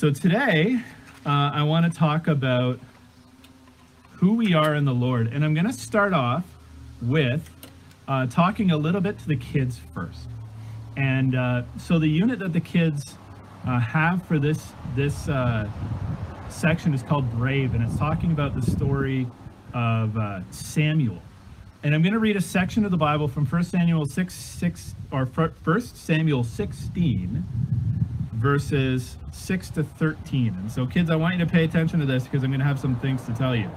So today, uh, I want to talk about who we are in the Lord. And I'm going to start off with uh, talking a little bit to the kids first. And uh, so the unit that the kids uh, have for this this uh, section is called Brave, and it's talking about the story of uh, Samuel. And I'm going to read a section of the Bible from 1 Samuel 6, 6 or 1 Samuel 16, verses 6 to 13. And so, kids, I want you to pay attention to this because I'm going to have some things to tell you.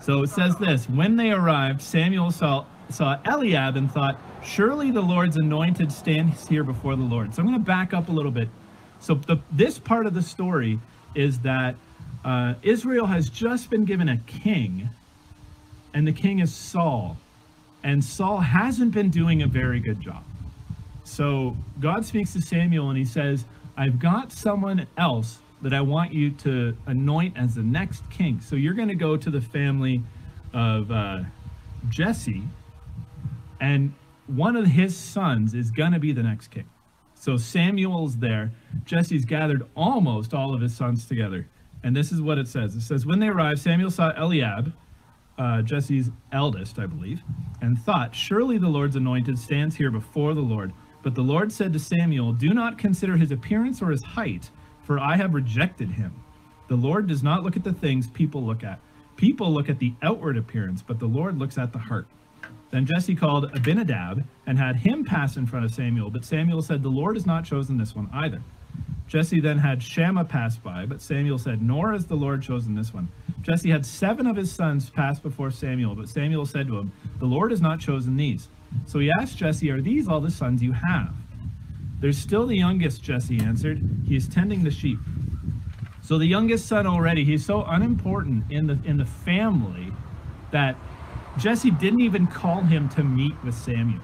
So it says this When they arrived, Samuel saw, saw Eliab and thought, Surely the Lord's anointed stands here before the Lord. So I'm going to back up a little bit. So the, this part of the story is that uh, Israel has just been given a king, and the king is Saul. And Saul hasn't been doing a very good job. So God speaks to Samuel and he says, I've got someone else that I want you to anoint as the next king. So you're going to go to the family of uh, Jesse, and one of his sons is going to be the next king. So Samuel's there. Jesse's gathered almost all of his sons together. And this is what it says it says, When they arrived, Samuel saw Eliab, uh, Jesse's eldest, I believe, and thought, Surely the Lord's anointed stands here before the Lord. But the Lord said to Samuel, Do not consider his appearance or his height, for I have rejected him. The Lord does not look at the things people look at. People look at the outward appearance, but the Lord looks at the heart. Then Jesse called Abinadab and had him pass in front of Samuel, but Samuel said, The Lord has not chosen this one either. Jesse then had Shammah pass by, but Samuel said, Nor has the Lord chosen this one. Jesse had seven of his sons pass before Samuel, but Samuel said to him, The Lord has not chosen these. So he asked Jesse, Are these all the sons you have? There's still the youngest, Jesse answered. He is tending the sheep. So the youngest son already, he's so unimportant in the in the family that Jesse didn't even call him to meet with Samuel.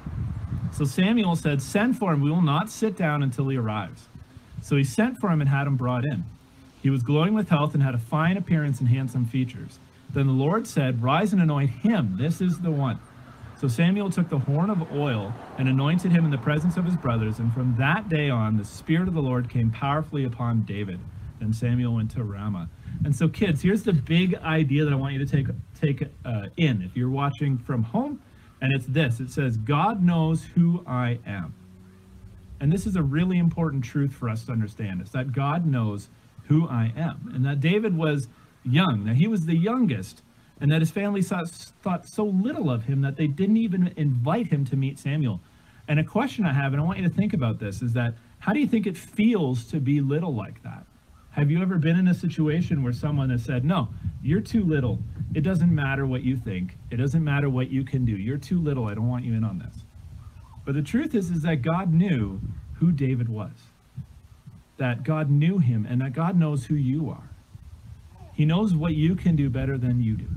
So Samuel said, Send for him. We will not sit down until he arrives. So he sent for him and had him brought in. He was glowing with health and had a fine appearance and handsome features. Then the Lord said, Rise and anoint him. This is the one. So Samuel took the horn of oil and anointed him in the presence of his brothers. And from that day on, the Spirit of the Lord came powerfully upon David. Then Samuel went to Ramah. And so, kids, here's the big idea that I want you to take take uh, in if you're watching from home, and it's this: it says, "God knows who I am," and this is a really important truth for us to understand: is that God knows who I am, and that David was young, that he was the youngest, and that his family thought, so little of him that they didn't even invite him to meet Samuel. And a question I have, and I want you to think about this, is that how do you think it feels to be little like that? Have you ever been in a situation where someone has said, No, you're too little. It doesn't matter what you think. It doesn't matter what you can do. You're too little. I don't want you in on this. But the truth is, is that God knew who David was. That God knew him and that God knows who you are. He knows what you can do better than you do.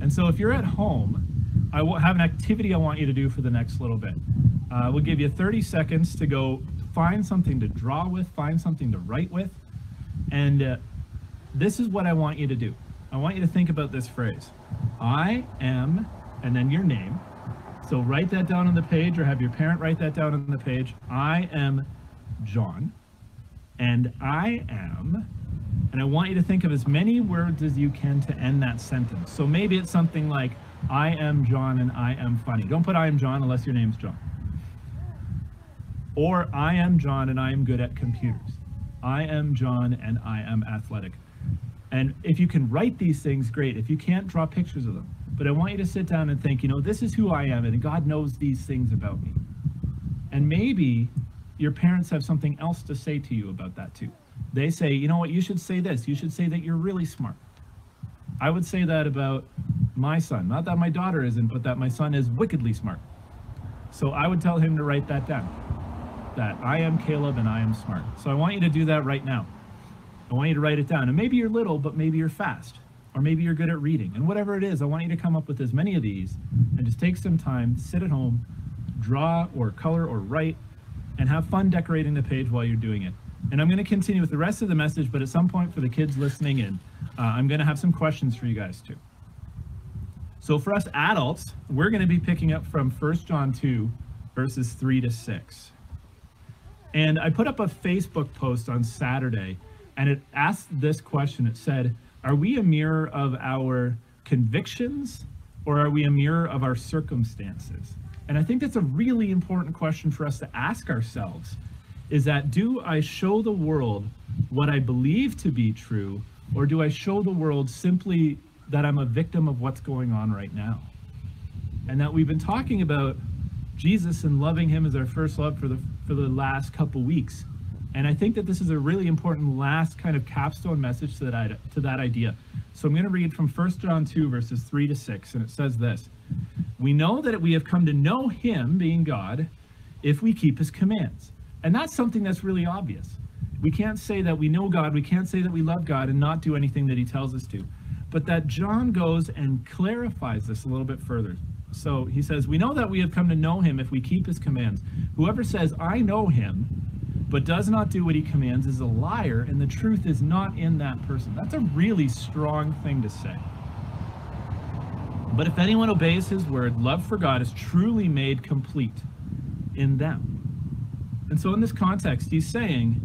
And so if you're at home, I will have an activity I want you to do for the next little bit. Uh, we'll give you 30 seconds to go find something to draw with, find something to write with. And uh, this is what I want you to do. I want you to think about this phrase I am, and then your name. So write that down on the page or have your parent write that down on the page. I am John, and I am, and I want you to think of as many words as you can to end that sentence. So maybe it's something like, I am John and I am funny. Don't put I am John unless your name's John. Or I am John and I am good at computers. I am John and I am athletic. And if you can write these things, great. If you can't, draw pictures of them. But I want you to sit down and think, you know, this is who I am, and God knows these things about me. And maybe your parents have something else to say to you about that too. They say, you know what, you should say this. You should say that you're really smart. I would say that about my son. Not that my daughter isn't, but that my son is wickedly smart. So I would tell him to write that down that I am Caleb and I am smart. So I want you to do that right now. I want you to write it down. And maybe you're little, but maybe you're fast. Or maybe you're good at reading. And whatever it is, I want you to come up with as many of these and just take some time, sit at home, draw or color or write, and have fun decorating the page while you're doing it. And I'm going to continue with the rest of the message, but at some point for the kids listening in, uh, I'm going to have some questions for you guys too. So for us adults, we're going to be picking up from 1 John 2, verses 3 to 6. And I put up a Facebook post on Saturday and it asked this question. It said, Are we a mirror of our convictions or are we a mirror of our circumstances? And I think that's a really important question for us to ask ourselves is that do I show the world what I believe to be true or do I show the world simply that I'm a victim of what's going on right now? And that we've been talking about Jesus and loving him as our first love for the for the last couple weeks. And I think that this is a really important last kind of capstone message to that to that idea. So I'm going to read from 1 John 2 verses 3 to 6 and it says this. We know that we have come to know him being God if we keep his commands. And that's something that's really obvious. We can't say that we know God, we can't say that we love God and not do anything that he tells us to. But that John goes and clarifies this a little bit further. So he says, We know that we have come to know him if we keep his commands. Whoever says, I know him, but does not do what he commands is a liar, and the truth is not in that person. That's a really strong thing to say. But if anyone obeys his word, love for God is truly made complete in them. And so, in this context, he's saying,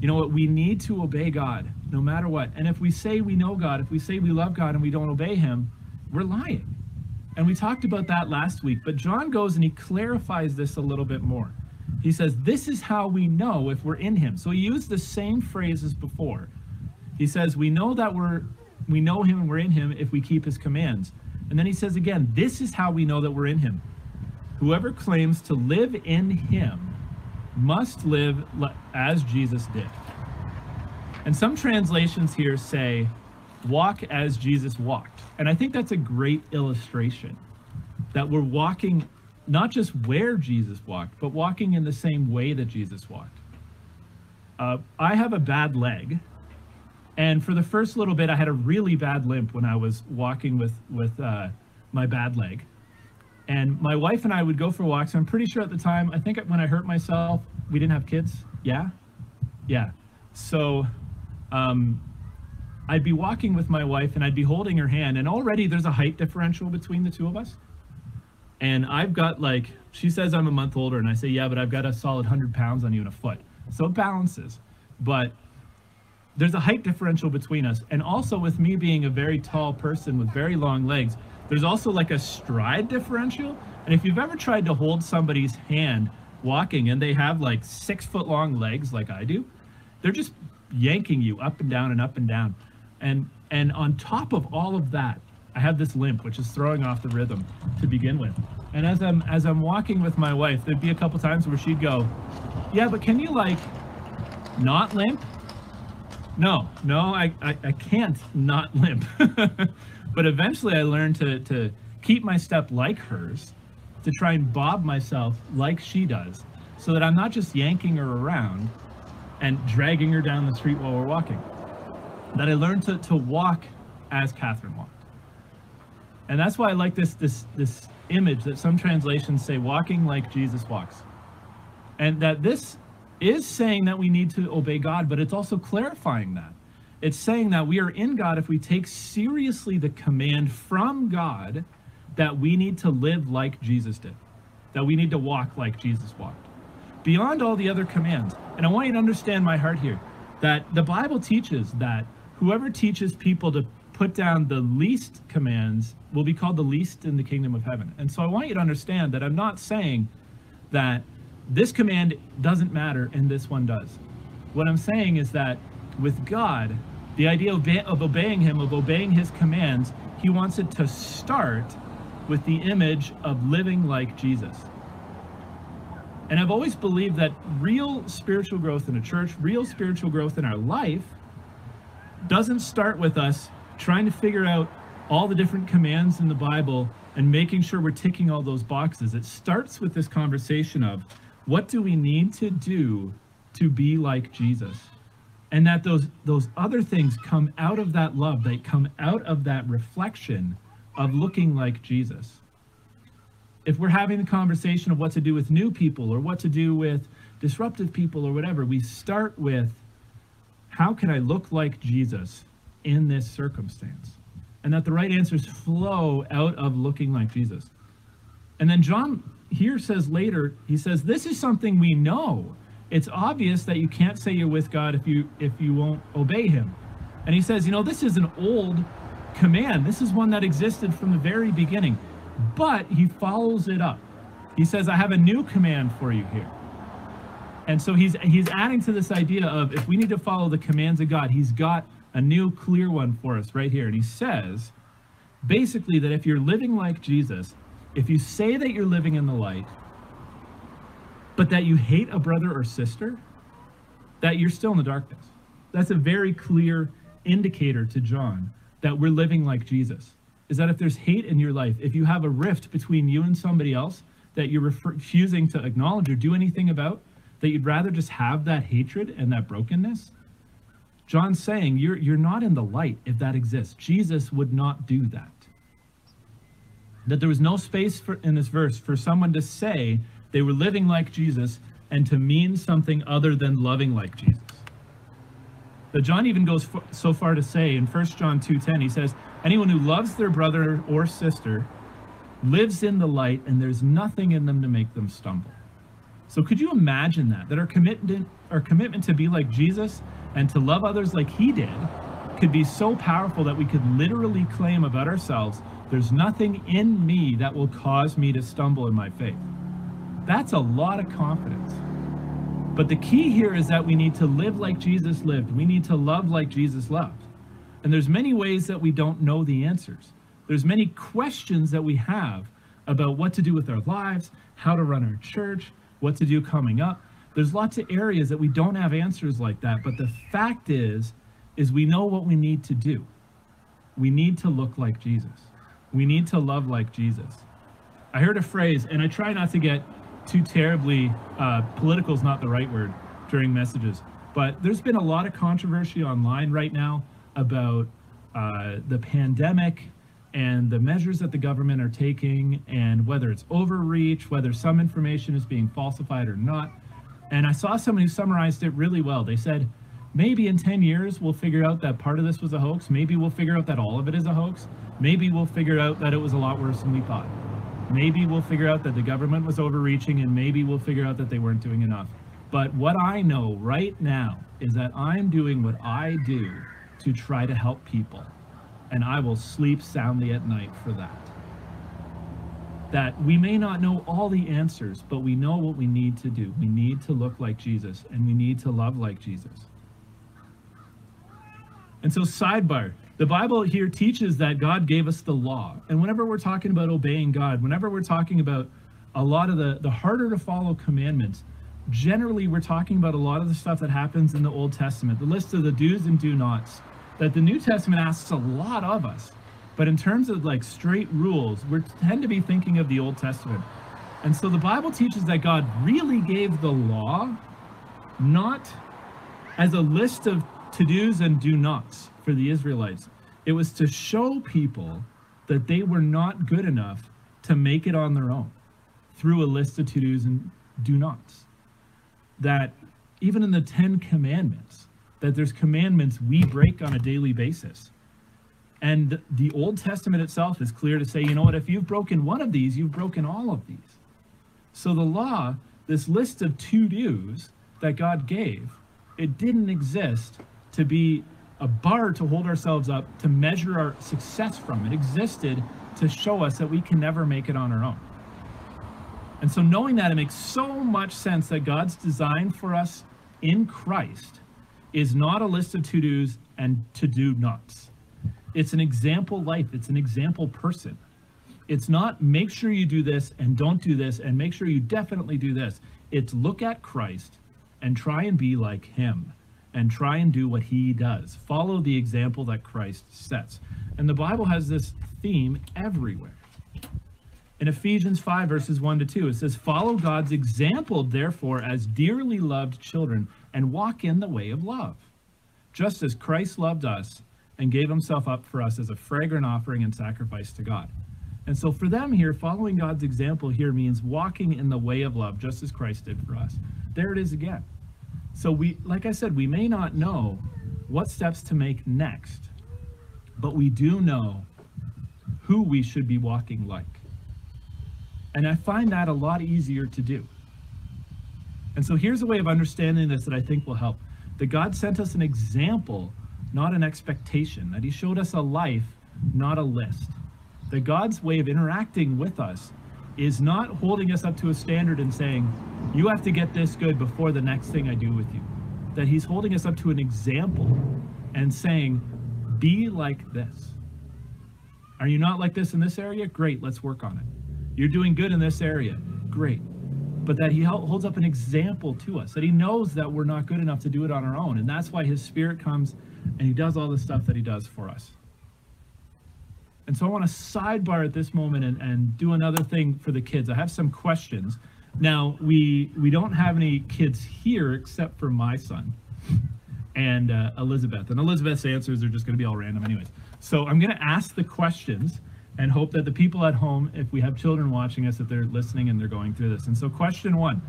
you know what, we need to obey God no matter what. And if we say we know God, if we say we love God and we don't obey him, we're lying. And we talked about that last week, but John goes and he clarifies this a little bit more. He says, This is how we know if we're in him. So he used the same phrase as before. He says, We know that we're we know him and we're in him if we keep his commands. And then he says again, This is how we know that we're in him. Whoever claims to live in him must live as Jesus did. And some translations here say, walk as Jesus walked. And I think that's a great illustration that we're walking not just where Jesus walked, but walking in the same way that Jesus walked. Uh, I have a bad leg, and for the first little bit, I had a really bad limp when I was walking with with uh, my bad leg. And my wife and I would go for walks. I'm pretty sure at the time, I think when I hurt myself, we didn't have kids. Yeah, yeah. So, um, I'd be walking with my wife and I'd be holding her hand, and already there's a height differential between the two of us and I've got like she says I'm a month older, and I say yeah, but I've got a solid hundred pounds on you in a foot, so it balances. But there's a height differential between us, and also with me being a very tall person with very long legs, there's also like a stride differential. And if you've ever tried to hold somebody's hand walking and they have like six foot long legs like I do, they're just yanking you up and down and up and down. And and on top of all of that, I have this limp, which is throwing off the rhythm to begin with. And as I'm as I'm walking with my wife, there'd be a couple times where she'd go, "Yeah, but can you like not limp?" No, no, I I, I can't not limp. but eventually, I learned to to keep my step like hers, to try and bob myself like she does, so that I'm not just yanking her around and dragging her down the street while we're walking. That I learned to to walk as Catherine walked. And that's why I like this this this image that some translations say walking like Jesus walks. And that this is saying that we need to obey God, but it's also clarifying that. It's saying that we are in God if we take seriously the command from God that we need to live like Jesus did, that we need to walk like Jesus walked. Beyond all the other commands. And I want you to understand my heart here that the Bible teaches that whoever teaches people to put down the least commands will be called the least in the kingdom of heaven. And so I want you to understand that I'm not saying that this command doesn't matter and this one does. What I'm saying is that with God, the idea of, of obeying Him, of obeying His commands, He wants it to start with the image of living like Jesus. And I've always believed that real spiritual growth in a church, real spiritual growth in our life, doesn't start with us trying to figure out all the different commands in the Bible and making sure we're ticking all those boxes. It starts with this conversation of what do we need to do to be like Jesus? And that those those other things come out of that love, they come out of that reflection of looking like Jesus. If we're having the conversation of what to do with new people or what to do with disruptive people or whatever, we start with how can I look like Jesus in this circumstance. And that the right answers flow out of looking like Jesus. And then John here says later, he says, This is something we know it's obvious that you can't say you're with God if you if you won't obey him. And he says, you know, this is an old command. This is one that existed from the very beginning. But he follows it up. He says, I have a new command for you here. And so he's he's adding to this idea of if we need to follow the commands of God, he's got a new clear one for us right here. And he says basically that if you're living like Jesus, if you say that you're living in the light, but that you hate a brother or sister, that you're still in the darkness. That's a very clear indicator to John that we're living like Jesus. Is that if there's hate in your life, if you have a rift between you and somebody else that you're refusing to acknowledge or do anything about, that you'd rather just have that hatred and that brokenness, John's saying you're you're not in the light if that exists. Jesus would not do that. That there was no space for in this verse for someone to say they were living like Jesus and to mean something other than loving like Jesus. But John even goes so far to say in 1 John 2:10 he says anyone who loves their brother or sister lives in the light and there's nothing in them to make them stumble. So could you imagine that that our commitment our commitment to be like Jesus and to love others like he did could be so powerful that we could literally claim about ourselves there's nothing in me that will cause me to stumble in my faith. That's a lot of confidence. But the key here is that we need to live like Jesus lived. We need to love like Jesus loved. And there's many ways that we don't know the answers. There's many questions that we have about what to do with our lives, how to run our church, what to do coming up. There's lots of areas that we don't have answers like that, but the fact is is we know what we need to do. We need to look like Jesus. We need to love like Jesus. I heard a phrase and I try not to get too terribly uh, political is not the right word during messages. But there's been a lot of controversy online right now about uh, the pandemic and the measures that the government are taking and whether it's overreach, whether some information is being falsified or not. And I saw someone who summarized it really well. They said, maybe in 10 years we'll figure out that part of this was a hoax. Maybe we'll figure out that all of it is a hoax. Maybe we'll figure out that it was a lot worse than we thought. Maybe we'll figure out that the government was overreaching and maybe we'll figure out that they weren't doing enough. But what I know right now is that I'm doing what I do to try to help people. And I will sleep soundly at night for that. That we may not know all the answers, but we know what we need to do. We need to look like Jesus and we need to love like Jesus. And so, sidebar, the Bible here teaches that God gave us the law. And whenever we're talking about obeying God, whenever we're talking about a lot of the, the harder to follow commandments, generally we're talking about a lot of the stuff that happens in the Old Testament, the list of the do's and do nots, that the New Testament asks a lot of us. But in terms of like straight rules, we tend to be thinking of the Old Testament. And so the Bible teaches that God really gave the law not as a list of to do's and do nots for the Israelites. It was to show people that they were not good enough to make it on their own through a list of to do's and do nots. That even in the Ten Commandments, that there's commandments we break on a daily basis. And the Old Testament itself is clear to say, you know what, if you've broken one of these, you've broken all of these. So the law, this list of to do's that God gave, it didn't exist to be a bar to hold ourselves up, to measure our success from. It existed to show us that we can never make it on our own. And so, knowing that, it makes so much sense that God's design for us in Christ is not a list of to dos and to do nots. It's an example life, it's an example person. It's not make sure you do this and don't do this and make sure you definitely do this. It's look at Christ and try and be like him and try and do what he does. Follow the example that Christ sets. And the Bible has this theme everywhere. In Ephesians 5, verses 1 to 2, it says, Follow God's example, therefore, as dearly loved children, and walk in the way of love, just as Christ loved us and gave himself up for us as a fragrant offering and sacrifice to God. And so for them here, following God's example here means walking in the way of love, just as Christ did for us. There it is again. So we, like I said, we may not know what steps to make next, but we do know who we should be walking like. And I find that a lot easier to do. And so here's a way of understanding this that I think will help. That God sent us an example, not an expectation. That He showed us a life, not a list. That God's way of interacting with us is not holding us up to a standard and saying, you have to get this good before the next thing I do with you. That He's holding us up to an example and saying, be like this. Are you not like this in this area? Great, let's work on it. You're doing good in this area. Great. But that he holds up an example to us, that he knows that we're not good enough to do it on our own. And that's why his spirit comes and he does all the stuff that he does for us. And so I want to sidebar at this moment and, and do another thing for the kids. I have some questions. Now, we we don't have any kids here except for my son and uh, Elizabeth. And Elizabeth's answers are just going to be all random, anyways. So I'm going to ask the questions and hope that the people at home, if we have children watching us, if they're listening and they're going through this. And so, question one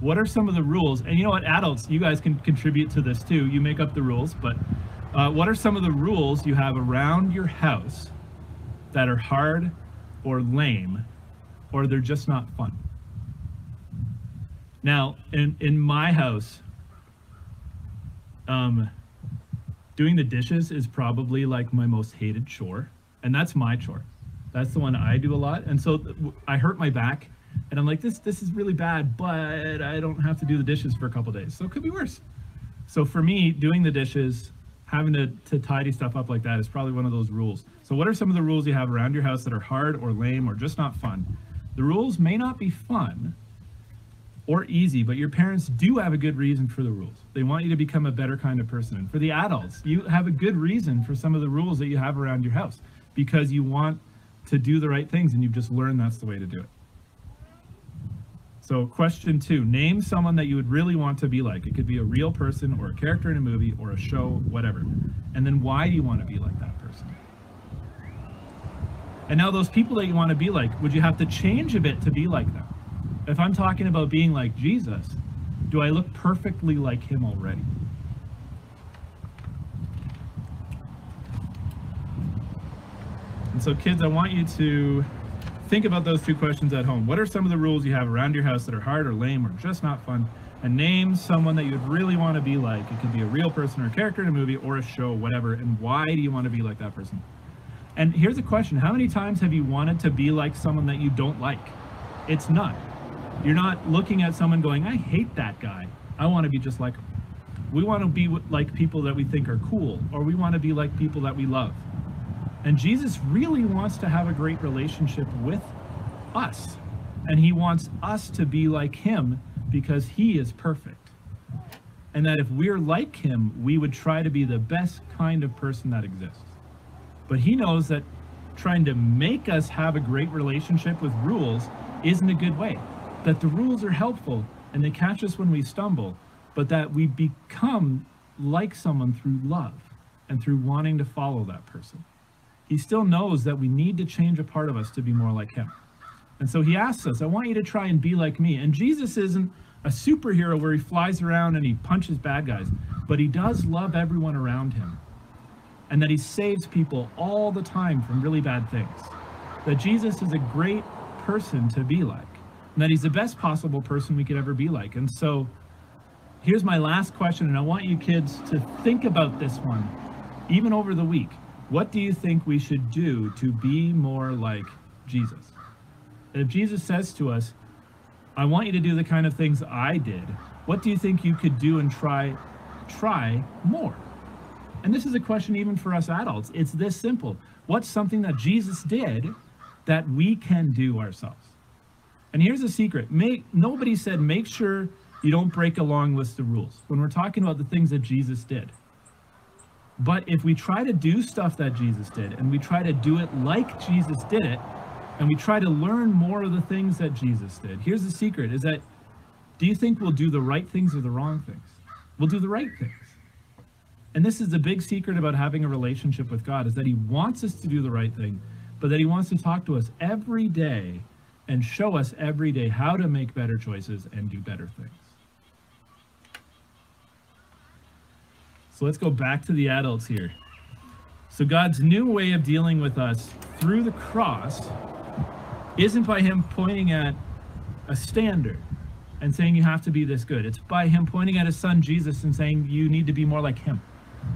What are some of the rules? And you know what, adults, you guys can contribute to this too. You make up the rules, but uh, what are some of the rules you have around your house that are hard or lame or they're just not fun? Now, in, in my house, um, doing the dishes is probably like my most hated chore, and that's my chore. That's the one I do a lot, and so I hurt my back, and I'm like, this this is really bad, but I don't have to do the dishes for a couple days, so it could be worse. So for me, doing the dishes, having to to tidy stuff up like that is probably one of those rules. So what are some of the rules you have around your house that are hard or lame or just not fun? The rules may not be fun, or easy, but your parents do have a good reason for the rules. They want you to become a better kind of person. And for the adults, you have a good reason for some of the rules that you have around your house because you want to do the right things and you've just learned that's the way to do it. So, question two name someone that you would really want to be like. It could be a real person or a character in a movie or a show, whatever. And then why do you want to be like that person? And now, those people that you want to be like, would you have to change a bit to be like them? If I'm talking about being like Jesus, do I look perfectly like him already? And so, kids, I want you to think about those two questions at home. What are some of the rules you have around your house that are hard or lame or just not fun? And name someone that you'd really want to be like. It could be a real person or a character in a movie or a show, whatever. And why do you want to be like that person? And here's a question How many times have you wanted to be like someone that you don't like? It's not. You're not looking at someone going, I hate that guy. I want to be just like him. We want to be like people that we think are cool, or we want to be like people that we love. And Jesus really wants to have a great relationship with us. And he wants us to be like him because he is perfect. And that if we're like him, we would try to be the best kind of person that exists. But he knows that trying to make us have a great relationship with rules isn't a good way that the rules are helpful and they catch us when we stumble, but that we become like someone through love and through wanting to follow that person. He still knows that we need to change a part of us to be more like him. And so he asks us, I want you to try and be like me. And Jesus isn't a superhero where he flies around and he punches bad guys, but he does love everyone around him. And that he saves people all the time from really bad things. That Jesus is a great person to be like and that he's the best possible person we could ever be like. And so here's my last question, and I want you kids to think about this one, even over the week. What do you think we should do to be more like Jesus? And if Jesus says to us, I want you to do the kind of things I did, what do you think you could do and try try more? And this is a question even for us adults. It's this simple. What's something that Jesus did that we can do ourselves? And here's a secret. Make nobody said make sure you don't break a long list of rules when we're talking about the things that Jesus did. But if we try to do stuff that Jesus did and we try to do it like Jesus did it, and we try to learn more of the things that Jesus did, here's the secret is that do you think we'll do the right things or the wrong things? We'll do the right things. And this is the big secret about having a relationship with God is that he wants us to do the right thing, but that he wants to talk to us every day and show us every day how to make better choices and do better things. So let's go back to the adults here. So God's new way of dealing with us through the cross isn't by him pointing at a standard and saying you have to be this good. It's by him pointing at his son Jesus and saying you need to be more like him.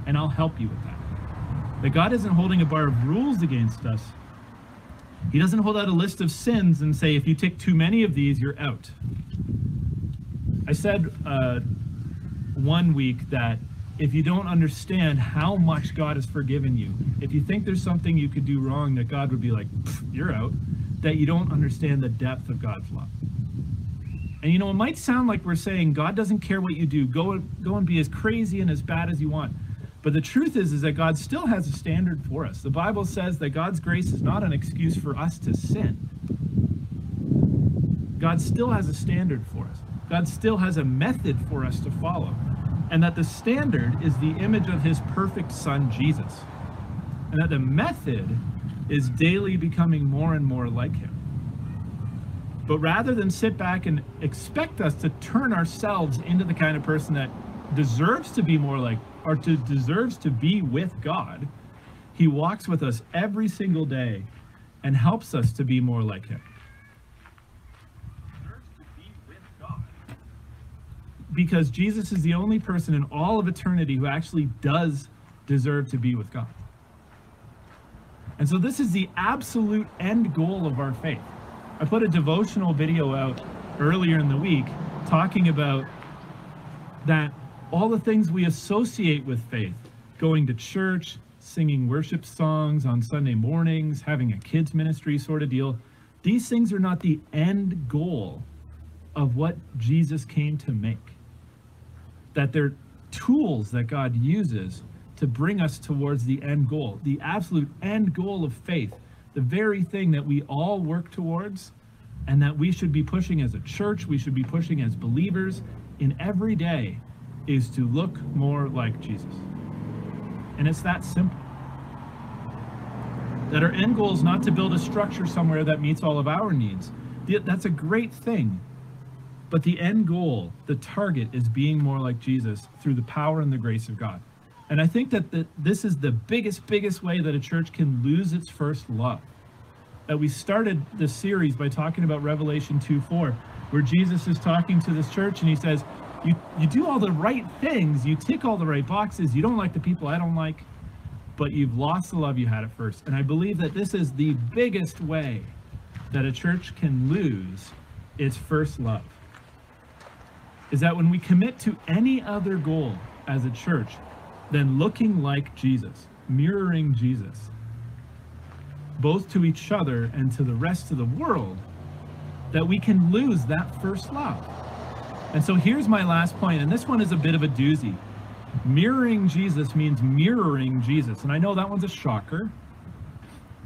And I'll help you with that. That God isn't holding a bar of rules against us. He doesn't hold out a list of sins and say, if you tick too many of these, you're out. I said uh, one week that if you don't understand how much God has forgiven you, if you think there's something you could do wrong that God would be like, you're out, that you don't understand the depth of God's love. And you know, it might sound like we're saying God doesn't care what you do. Go go and be as crazy and as bad as you want. But the truth is is that God still has a standard for us. The Bible says that God's grace is not an excuse for us to sin. God still has a standard for us. God still has a method for us to follow. And that the standard is the image of his perfect son Jesus. And that the method is daily becoming more and more like him. But rather than sit back and expect us to turn ourselves into the kind of person that deserves to be more like, or to deserves to be with God, He walks with us every single day and helps us to be more like Him. Because Jesus is the only person in all of eternity who actually does deserve to be with God. And so, this is the absolute end goal of our faith. I put a devotional video out earlier in the week talking about that all the things we associate with faith. Going to church, singing worship songs on Sunday mornings, having a kids' ministry sort of deal. These things are not the end goal of what Jesus came to make. That they're tools that God uses to bring us towards the end goal, the absolute end goal of faith. The very thing that we all work towards and that we should be pushing as a church, we should be pushing as believers in every day is to look more like Jesus. And it's that simple. That our end goal is not to build a structure somewhere that meets all of our needs. That's a great thing. But the end goal, the target, is being more like Jesus through the power and the grace of God. And I think that the, this is the biggest, biggest way that a church can lose its first love. That we started this series by talking about Revelation 2 4, where Jesus is talking to this church and he says, you, you do all the right things, you tick all the right boxes, you don't like the people I don't like, but you've lost the love you had at first. And I believe that this is the biggest way that a church can lose its first love. Is that when we commit to any other goal as a church, than looking like Jesus, mirroring Jesus, both to each other and to the rest of the world, that we can lose that first love. And so here's my last point, and this one is a bit of a doozy. Mirroring Jesus means mirroring Jesus. And I know that one's a shocker,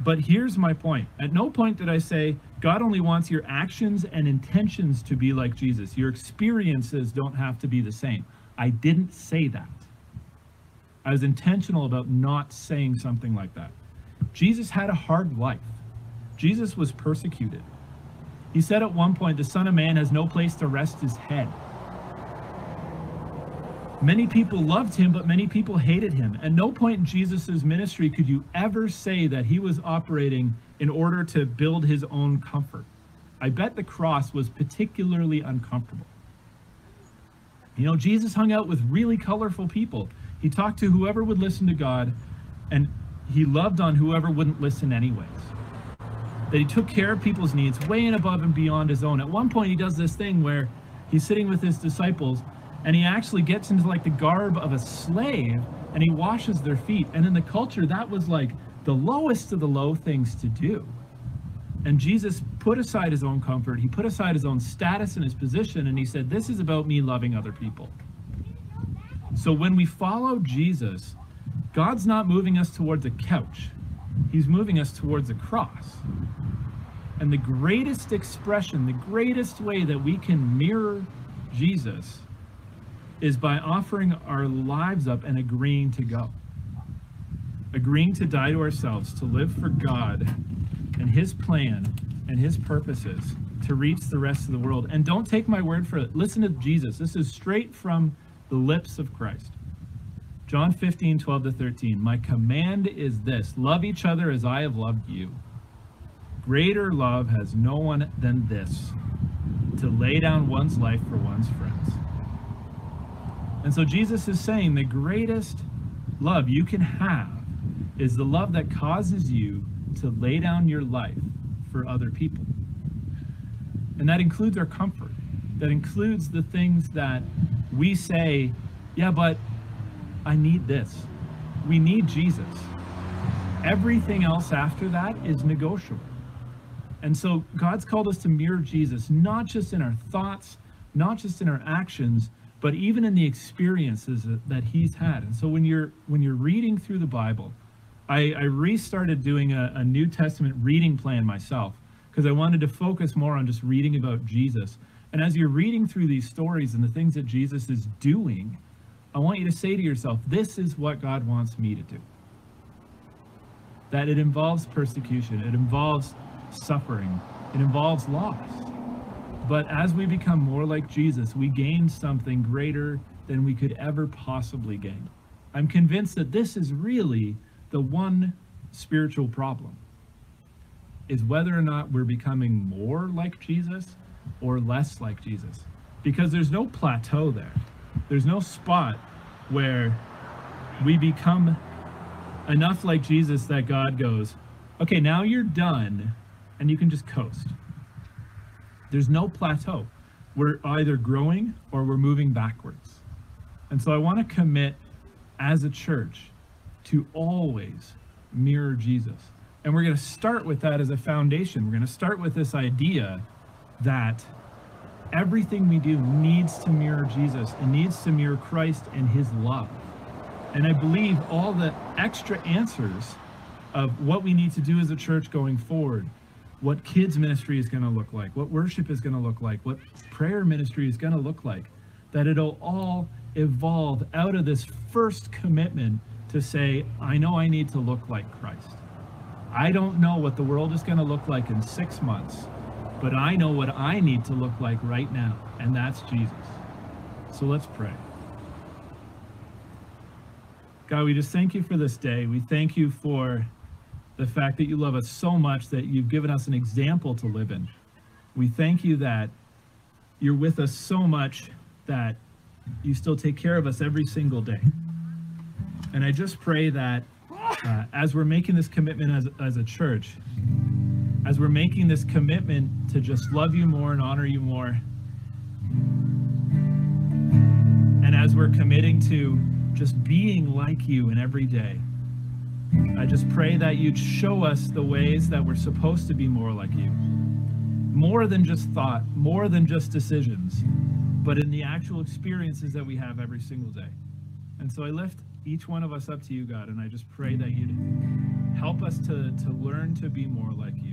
but here's my point. At no point did I say God only wants your actions and intentions to be like Jesus. Your experiences don't have to be the same. I didn't say that. I was intentional about not saying something like that. Jesus had a hard life. Jesus was persecuted. He said at one point, the Son of Man has no place to rest his head. Many people loved him, but many people hated him. At no point in Jesus' ministry could you ever say that he was operating in order to build his own comfort. I bet the cross was particularly uncomfortable. You know, Jesus hung out with really colorful people. He talked to whoever would listen to God, and he loved on whoever wouldn't listen, anyways. That he took care of people's needs way and above and beyond his own. At one point, he does this thing where he's sitting with his disciples, and he actually gets into like the garb of a slave and he washes their feet. And in the culture, that was like the lowest of the low things to do. And Jesus put aside his own comfort, he put aside his own status and his position, and he said, This is about me loving other people. So when we follow Jesus, God's not moving us towards a couch, He's moving us towards a cross. And the greatest expression, the greatest way that we can mirror Jesus is by offering our lives up and agreeing to go. Agreeing to die to ourselves, to live for God and His plan and His purposes to reach the rest of the world. And don't take my word for it. Listen to Jesus. This is straight from the lips of Christ. John 15, 12 to 13. My command is this love each other as I have loved you. Greater love has no one than this, to lay down one's life for one's friends. And so Jesus is saying the greatest love you can have is the love that causes you to lay down your life for other people. And that includes our comfort. That includes the things that we say, yeah, but I need this. We need Jesus. Everything else after that is negotiable. And so God's called us to mirror Jesus, not just in our thoughts, not just in our actions, but even in the experiences that he's had. And so when you're when you're reading through the Bible, I, I restarted doing a, a New Testament reading plan myself because I wanted to focus more on just reading about Jesus. And as you're reading through these stories and the things that Jesus is doing, I want you to say to yourself, this is what God wants me to do. That it involves persecution, it involves suffering, it involves loss. But as we become more like Jesus, we gain something greater than we could ever possibly gain. I'm convinced that this is really the one spiritual problem is whether or not we're becoming more like Jesus or less like Jesus. Because there's no plateau there. There's no spot where we become enough like Jesus that God goes, okay, now you're done and you can just coast. There's no plateau. We're either growing or we're moving backwards. And so I want to commit as a church to always mirror Jesus. And we're going to start with that as a foundation. We're going to start with this idea that everything we do needs to mirror Jesus. It needs to mirror Christ and his love. And I believe all the extra answers of what we need to do as a church going forward, what kids ministry is going to look like, what worship is going to look like, what prayer ministry is going to look like, that it'll all evolve out of this first commitment to say, I know I need to look like Christ. I don't know what the world is going to look like in six months, but I know what I need to look like right now, and that's Jesus. So let's pray. God, we just thank you for this day. We thank you for the fact that you love us so much that you've given us an example to live in. We thank you that you're with us so much that you still take care of us every single day. And I just pray that uh, as we're making this commitment as, as a church, as we're making this commitment to just love you more and honor you more, and as we're committing to just being like you in every day, I just pray that you'd show us the ways that we're supposed to be more like you. More than just thought, more than just decisions, but in the actual experiences that we have every single day. And so I lift each one of us up to you, God, and I just pray that you'd help us to, to learn to be more like you.